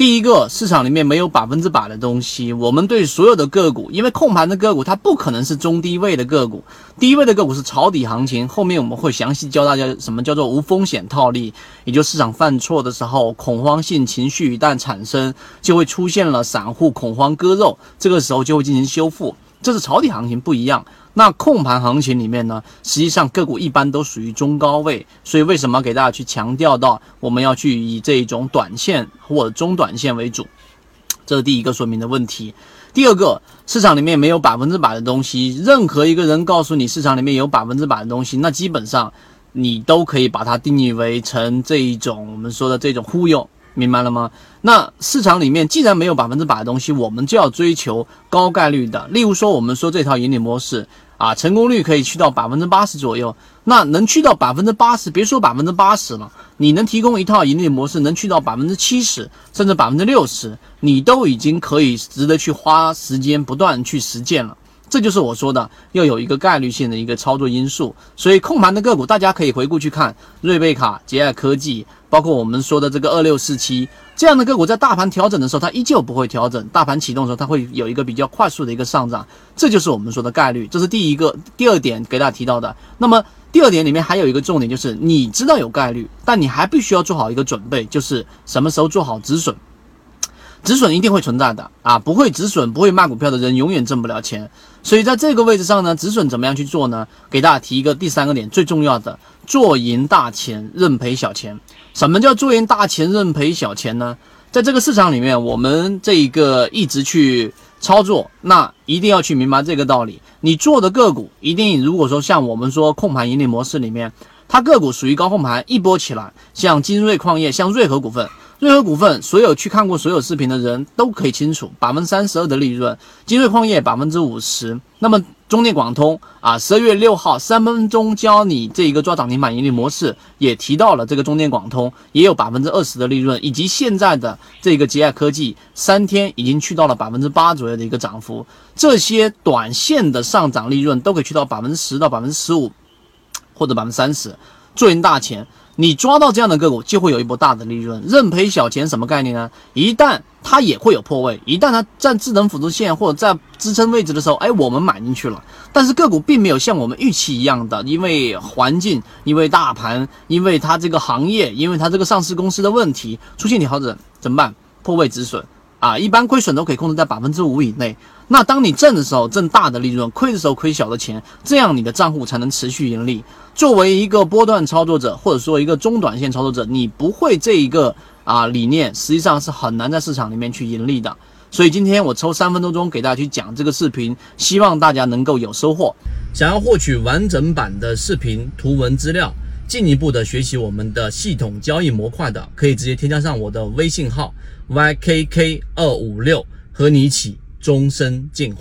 第一个，市场里面没有百分之百的东西。我们对所有的个股，因为控盘的个股它不可能是中低位的个股，低位的个股是抄底行情。后面我们会详细教大家什么叫做无风险套利，也就市场犯错的时候，恐慌性情绪一旦产生，就会出现了散户恐慌割肉，这个时候就会进行修复。这是抄底行情不一样。那控盘行情里面呢，实际上个股一般都属于中高位，所以为什么给大家去强调到我们要去以这种短线或者中短线为主？这是第一个说明的问题。第二个，市场里面没有百分之百的东西，任何一个人告诉你市场里面有百分之百的东西，那基本上你都可以把它定义为成这一种我们说的这种忽悠。明白了吗？那市场里面既然没有百分之百的东西，我们就要追求高概率的。例如说，我们说这套盈利模式啊，成功率可以去到百分之八十左右。那能去到百分之八十，别说百分之八十了，你能提供一套盈利模式能去到百分之七十，甚至百分之六十，你都已经可以值得去花时间不断去实践了。这就是我说的要有一个概率性的一个操作因素，所以控盘的个股大家可以回顾去看瑞贝卡、捷爱科技，包括我们说的这个二六四七这样的个股，在大盘调整的时候，它依旧不会调整；大盘启动的时候，它会有一个比较快速的一个上涨。这就是我们说的概率，这是第一个。第二点给大家提到的，那么第二点里面还有一个重点，就是你知道有概率，但你还必须要做好一个准备，就是什么时候做好止损。止损一定会存在的啊，不会止损、不会卖股票的人永远挣不了钱。所以在这个位置上呢，止损怎么样去做呢？给大家提一个第三个点，最重要的，做赢大钱，认赔小钱。什么叫做赢大钱，认赔小钱呢？在这个市场里面，我们这一个一直去操作，那一定要去明白这个道理。你做的个股一定，如果说像我们说控盘盈利模式里面，它个股属于高控盘，一波起来，像金瑞矿业，像瑞和股份。瑞和股份，所有去看过所有视频的人都可以清楚，百分之三十二的利润，金瑞矿业百分之五十。那么中电广通啊，十二月六号三分钟教你这一个抓涨停板盈利模式，也提到了这个中电广通也有百分之二十的利润，以及现在的这个捷爱科技三天已经去到了百分之八左右的一个涨幅，这些短线的上涨利润都可以去到百分之十到百分之十五，或者百分之三十，赚大钱。你抓到这样的个股，就会有一波大的利润，认赔小钱什么概念呢？一旦它也会有破位，一旦它在智能辅助线或者在支撑位置的时候，哎，我们买进去了，但是个股并没有像我们预期一样的，因为环境，因为大盘，因为它这个行业，因为它这个上市公司的问题出现调整，怎么办？破位止损。啊，一般亏损都可以控制在百分之五以内。那当你挣的时候挣大的利润，亏的时候亏小的钱，这样你的账户才能持续盈利。作为一个波段操作者，或者说一个中短线操作者，你不会这一个啊理念，实际上是很难在市场里面去盈利的。所以今天我抽三分多钟给大家去讲这个视频，希望大家能够有收获。想要获取完整版的视频图文资料，进一步的学习我们的系统交易模块的，可以直接添加上我的微信号。ykk 二五六和你一起终身进化。